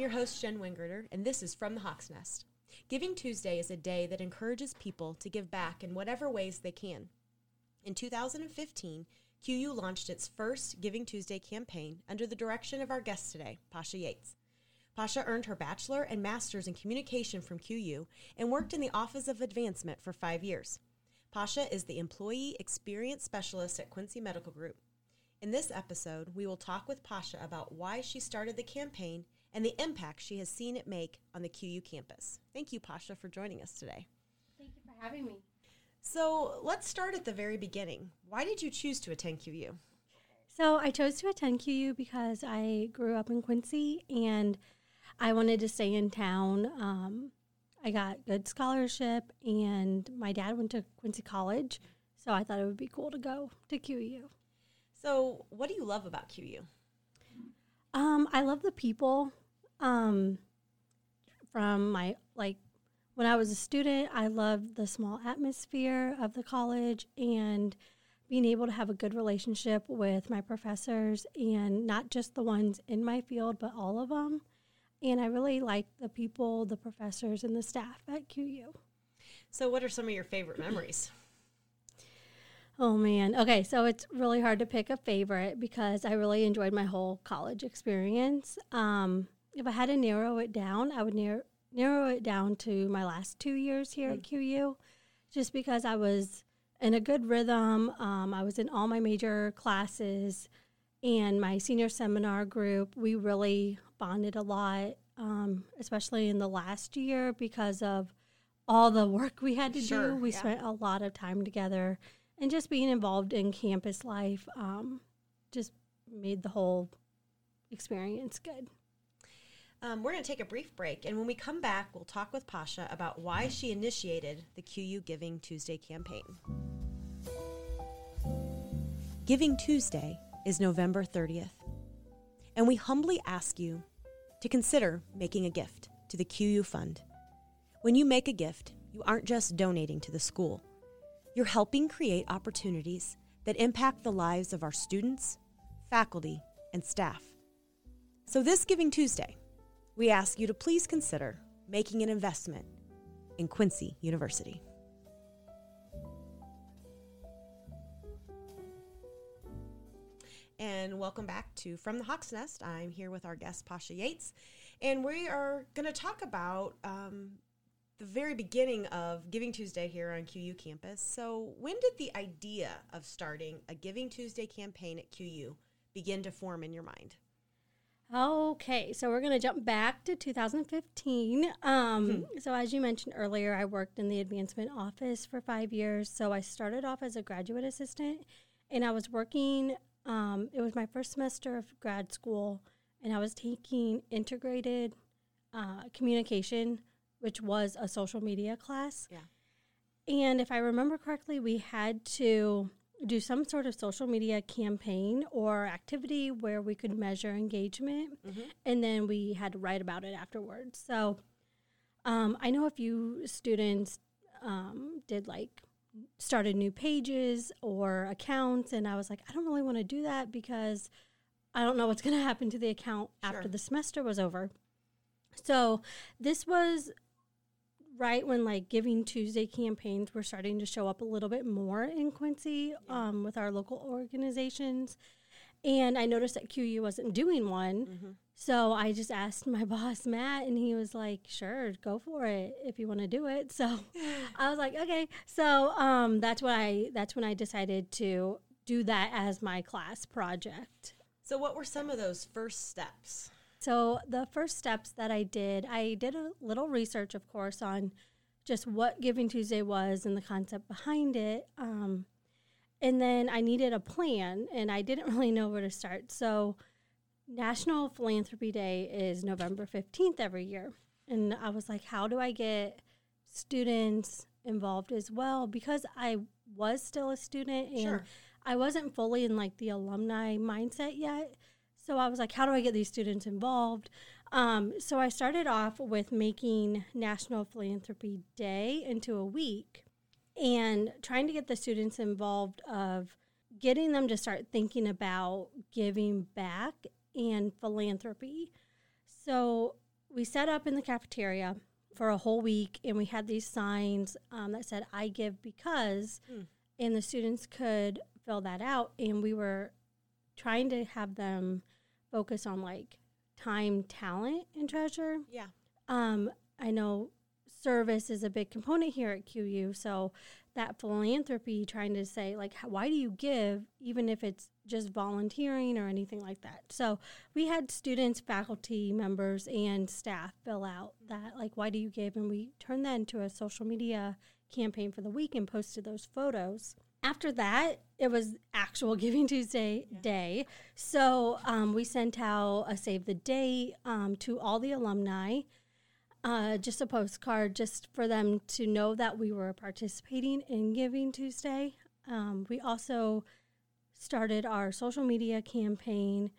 I'm your host, Jen Wingert, and this is From the Hawk's Nest. Giving Tuesday is a day that encourages people to give back in whatever ways they can. In 2015, QU launched its first Giving Tuesday campaign under the direction of our guest today, Pasha Yates. Pasha earned her bachelor and master's in communication from QU and worked in the Office of Advancement for five years. Pasha is the Employee Experience Specialist at Quincy Medical Group. In this episode, we will talk with Pasha about why she started the campaign and the impact she has seen it make on the QU campus. Thank you, Pasha, for joining us today. Thank you for having me. So let's start at the very beginning. Why did you choose to attend QU? So I chose to attend QU because I grew up in Quincy and I wanted to stay in town. Um, I got good scholarship, and my dad went to Quincy College, so I thought it would be cool to go to QU. So, what do you love about QU? Um, I love the people. Um, from my like when I was a student, I loved the small atmosphere of the college and being able to have a good relationship with my professors and not just the ones in my field, but all of them. And I really like the people, the professors, and the staff at QU. So, what are some of your favorite memories? Oh man. Okay, so it's really hard to pick a favorite because I really enjoyed my whole college experience. Um, if I had to narrow it down, I would narrow narrow it down to my last two years here at QU, just because I was in a good rhythm. Um, I was in all my major classes, and my senior seminar group. We really bonded a lot, um, especially in the last year because of all the work we had to sure, do. We yeah. spent a lot of time together and just being involved in campus life um, just made the whole experience good. Um, we're going to take a brief break, and when we come back, we'll talk with Pasha about why she initiated the QU Giving Tuesday campaign. Giving Tuesday is November 30th, and we humbly ask you to consider making a gift to the QU Fund. When you make a gift, you aren't just donating to the school you're helping create opportunities that impact the lives of our students, faculty, and staff. So, this Giving Tuesday, we ask you to please consider making an investment in Quincy University. And welcome back to From the Hawk's Nest. I'm here with our guest, Pasha Yates, and we are going to talk about um, the very beginning of Giving Tuesday here on QU campus. So, when did the idea of starting a Giving Tuesday campaign at QU begin to form in your mind? Okay, so we're going to jump back to 2015. Um, mm-hmm. So, as you mentioned earlier, I worked in the advancement office for five years. So, I started off as a graduate assistant and I was working, um, it was my first semester of grad school, and I was taking integrated uh, communication which was a social media class. Yeah. And if I remember correctly, we had to do some sort of social media campaign or activity where we could measure engagement, mm-hmm. and then we had to write about it afterwards. So um, I know a few students um, did like started new pages or accounts, and I was like, I don't really want to do that because I don't know what's going to happen to the account sure. after the semester was over. So this was right when like Giving Tuesday campaigns were starting to show up a little bit more in Quincy yeah. um, with our local organizations. And I noticed that QU wasn't doing one. Mm-hmm. So I just asked my boss, Matt, and he was like, sure, go for it if you want to do it. So I was like, okay. So um, that's what I that's when I decided to do that as my class project. So what were some of those first steps? So, the first steps that I did, I did a little research, of course, on just what Giving Tuesday was and the concept behind it. Um, and then I needed a plan, and I didn't really know where to start. So, National Philanthropy Day is November 15th every year. And I was like, how do I get students involved as well? Because I was still a student and sure. I wasn't fully in like the alumni mindset yet. So I was like, how do I get these students involved? Um, so I started off with making National Philanthropy Day into a week and trying to get the students involved of getting them to start thinking about giving back and philanthropy. So we set up in the cafeteria for a whole week, and we had these signs um, that said "I give because," Hmm. and the students could fill that out. And we were trying to have them focus on like time, talent, and treasure. Yeah. Um, I know service is a big component here at QU, so that philanthropy, trying to say like, how, why do you give, even if it's just volunteering or anything like that. So we had students, faculty members, and staff fill out that like, why do you give, and we turned that into a social media campaign for the week and posted those photos. After that, it was actual Giving Tuesday Yeah. day. So um, we sent out a save the date um, to all the alumni, uh, just a postcard, just for them to know that we were participating in Giving Tuesday. Um, we also started our social media campaign,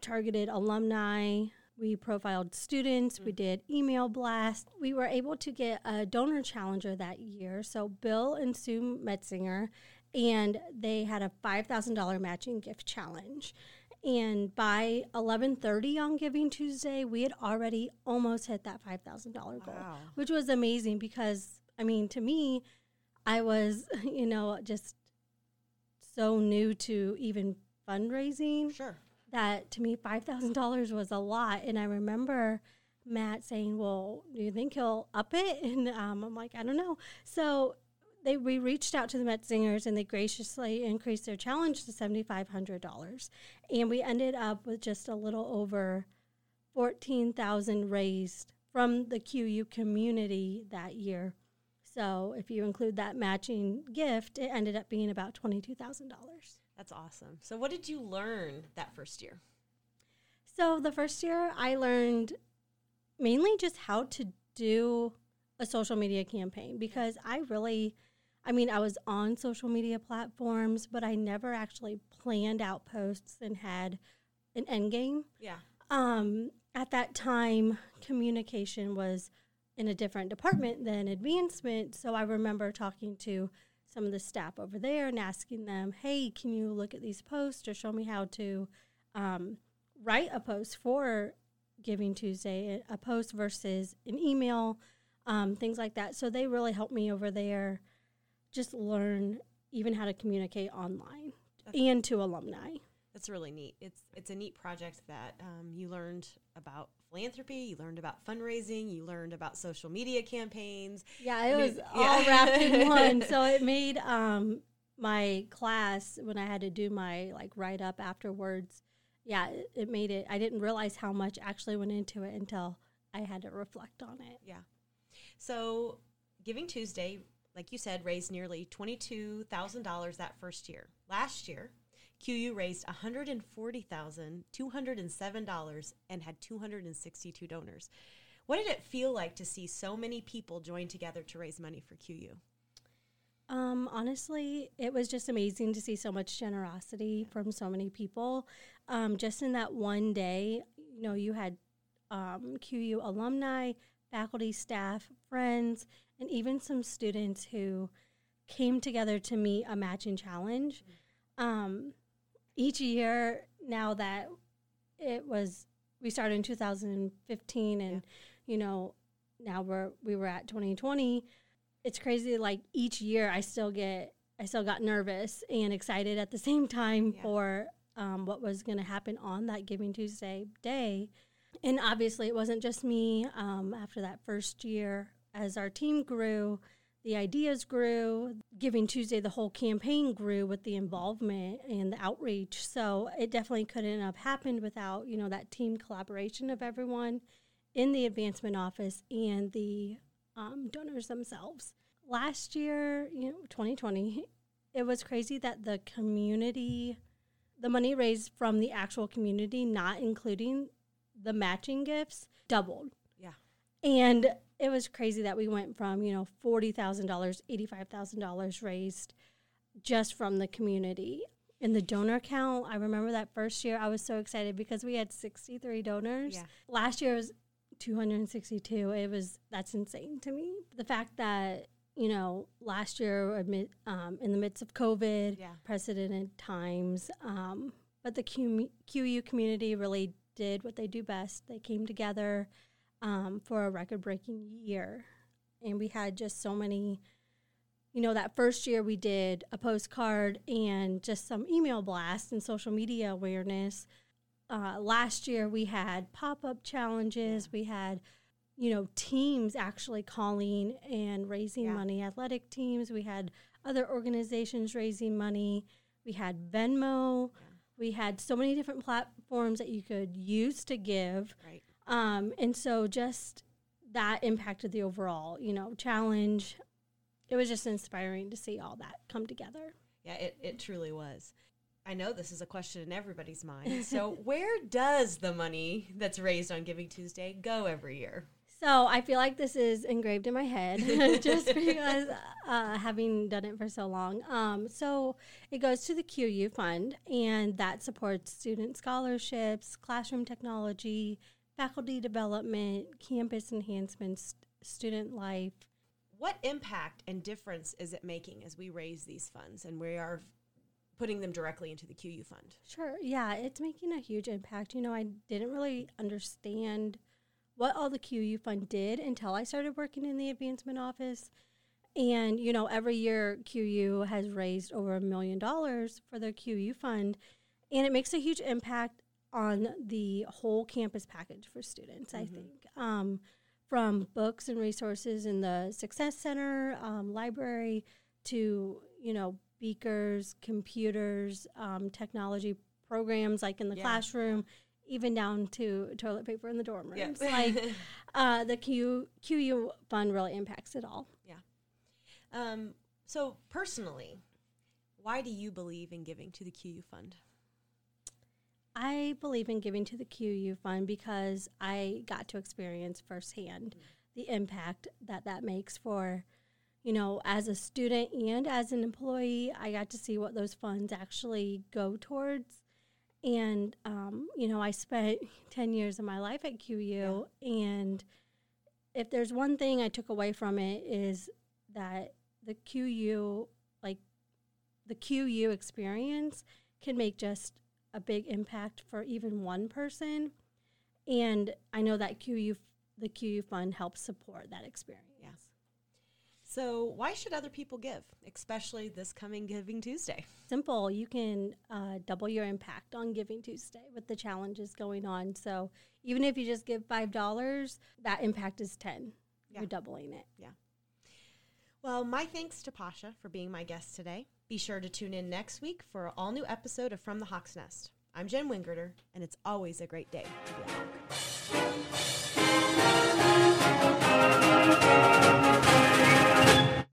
targeted alumni. We profiled students. We did email blasts. We were able to get a donor challenger that year. So Bill and Sue Metzinger, and they had a five thousand dollar matching gift challenge. And by eleven thirty on Giving Tuesday, we had already almost hit that five thousand dollar goal, Wow. which was amazing because I mean, to me, I was you know just so new to even fundraising Sure. that to me five thousand dollars was a lot. And I remember Matt saying, "Well, do you think he'll up it?" And um, I'm like, "I don't know." So they we reached out to the Metzingers and they graciously increased their challenge to seventy five hundred dollars, and we ended up with just a little over fourteen thousand raised from the QU community that year. So if you include that matching gift, it ended up being about twenty two thousand dollars. That's awesome. So, what did you learn that first year? So the first year, I learned mainly just how to do a social media campaign because I really, I mean, I was on social media platforms, but I never actually planned out posts and had an end game. Yeah. Um, at that time, communication was in a different department than advancement. So I remember talking to some of the staff over there and asking them, hey, can you look at these posts or show me how to um, write a post for Giving Tuesday, a post versus an email, um, things like that. So they really helped me over there just learn even how to communicate online and to alumni. That's really neat. It's it's a neat project that um, you learned about philanthropy, you learned about fundraising, you learned about social media campaigns. Yeah, it was mean, all wrapped in one. So it made um, my class when I had to do my like write up afterwards. Yeah, it, it made it. I didn't realize how much actually went into it until I had to reflect on it. Yeah. So, Giving Tuesday, like you said, raised nearly twenty-two thousand dollars that first year. Last year, QU raised one hundred and had two hundred and sixty-two donors. What did it feel like to see so many people join together to raise money for QU? Um, honestly, it was just amazing to see so much generosity from so many people. Um, just in that one day, you know, you had um, QU alumni, faculty, staff, friends, and even some students who came together to meet a matching challenge. Um, each year, now that it was, we started in 2015, and you know, now we're we were at 2020 it's crazy like each year i still get i still got nervous and excited at the same time Yeah. for um, what was going to happen on that giving tuesday day and obviously it wasn't just me um, after that first year as our team grew the ideas grew giving tuesday the whole campaign grew with the involvement and the outreach so it definitely couldn't have happened without you know that team collaboration of everyone in the advancement office and the um, donors themselves. Last year, you know, 2020, it was crazy that the community, the money raised from the actual community, not including the matching gifts, doubled. Yeah. And it was crazy that we went from, you know, $40,000, $85,000 raised just from the community. In the donor count, I remember that first year I was so excited because we had 63 donors. Yeah. Last year was 262. It was that's insane to me. The fact that you know last year amid, um, in the midst of COVID, Yeah. precedented times, um, but the QU QU community really did what they do best. They came together um, for a record breaking year. And we had just so many, you know, that first year we did a postcard and just some email blasts and social media awareness. Uh, last year we had pop up challenges. We had, you know, teams actually calling and raising Yeah. money, athletic teams. We had other organizations raising money. We had Venmo. We had so many different platforms that you could use to give. Right. Um, and so just that impacted the overall, you know, challenge. It was just inspiring to see all that come together. Yeah, it, it truly was. I know this is a question in everybody's mind. So, where does the money that's raised on Giving Tuesday go every year? So I feel like this is engraved in my head just because uh, having done it for so long. Um, so it goes to the QU Fund, and that supports student scholarships, classroom technology, faculty development, campus enhancements, student life. What impact and difference is it making as we raise these funds and we are putting them directly into the QU fund? Sure. Yeah, it's making a huge impact. You know, I didn't really understand what all the QU Fund did until I started working in the advancement office. And, you know, every year QU has raised over a million dollars for their QU Fund. And it makes a huge impact on the whole campus package for students, I think. Um, from books and resources in the Success Center, um, library, to, you know, beakers, computers, um, technology programs like in the Yeah. classroom, even down to toilet paper in the dorm Yeah. rooms. like uh, the Q, QU fund really impacts it all. Yeah. Um, so, personally, why do you believe in giving to the QU fund? I believe in giving to the QU fund because I got to experience firsthand the impact that that makes for, you know, as a student and as an employee. I got to see what those funds actually go towards. And, um, you know, I spent 10 years of my life at QU. And if there's one thing I took away from it is that the QU, like the QU experience, can make just a big impact for even one person. And I know that QU, the QU fund helps support that experience. Yes. So, why should other people give, especially this coming Giving Tuesday? Simple. You can uh, double your impact on Giving Tuesday with the challenges going on. So even if you just give $5, that impact is 10. Yeah. You're doubling it. Yeah. Well, my thanks to Pasha for being my guest today. Be sure to tune in next week for an all new episode of From the Hawk's Nest. I'm Jen Wingerter, and it's always a great day to be a hawk.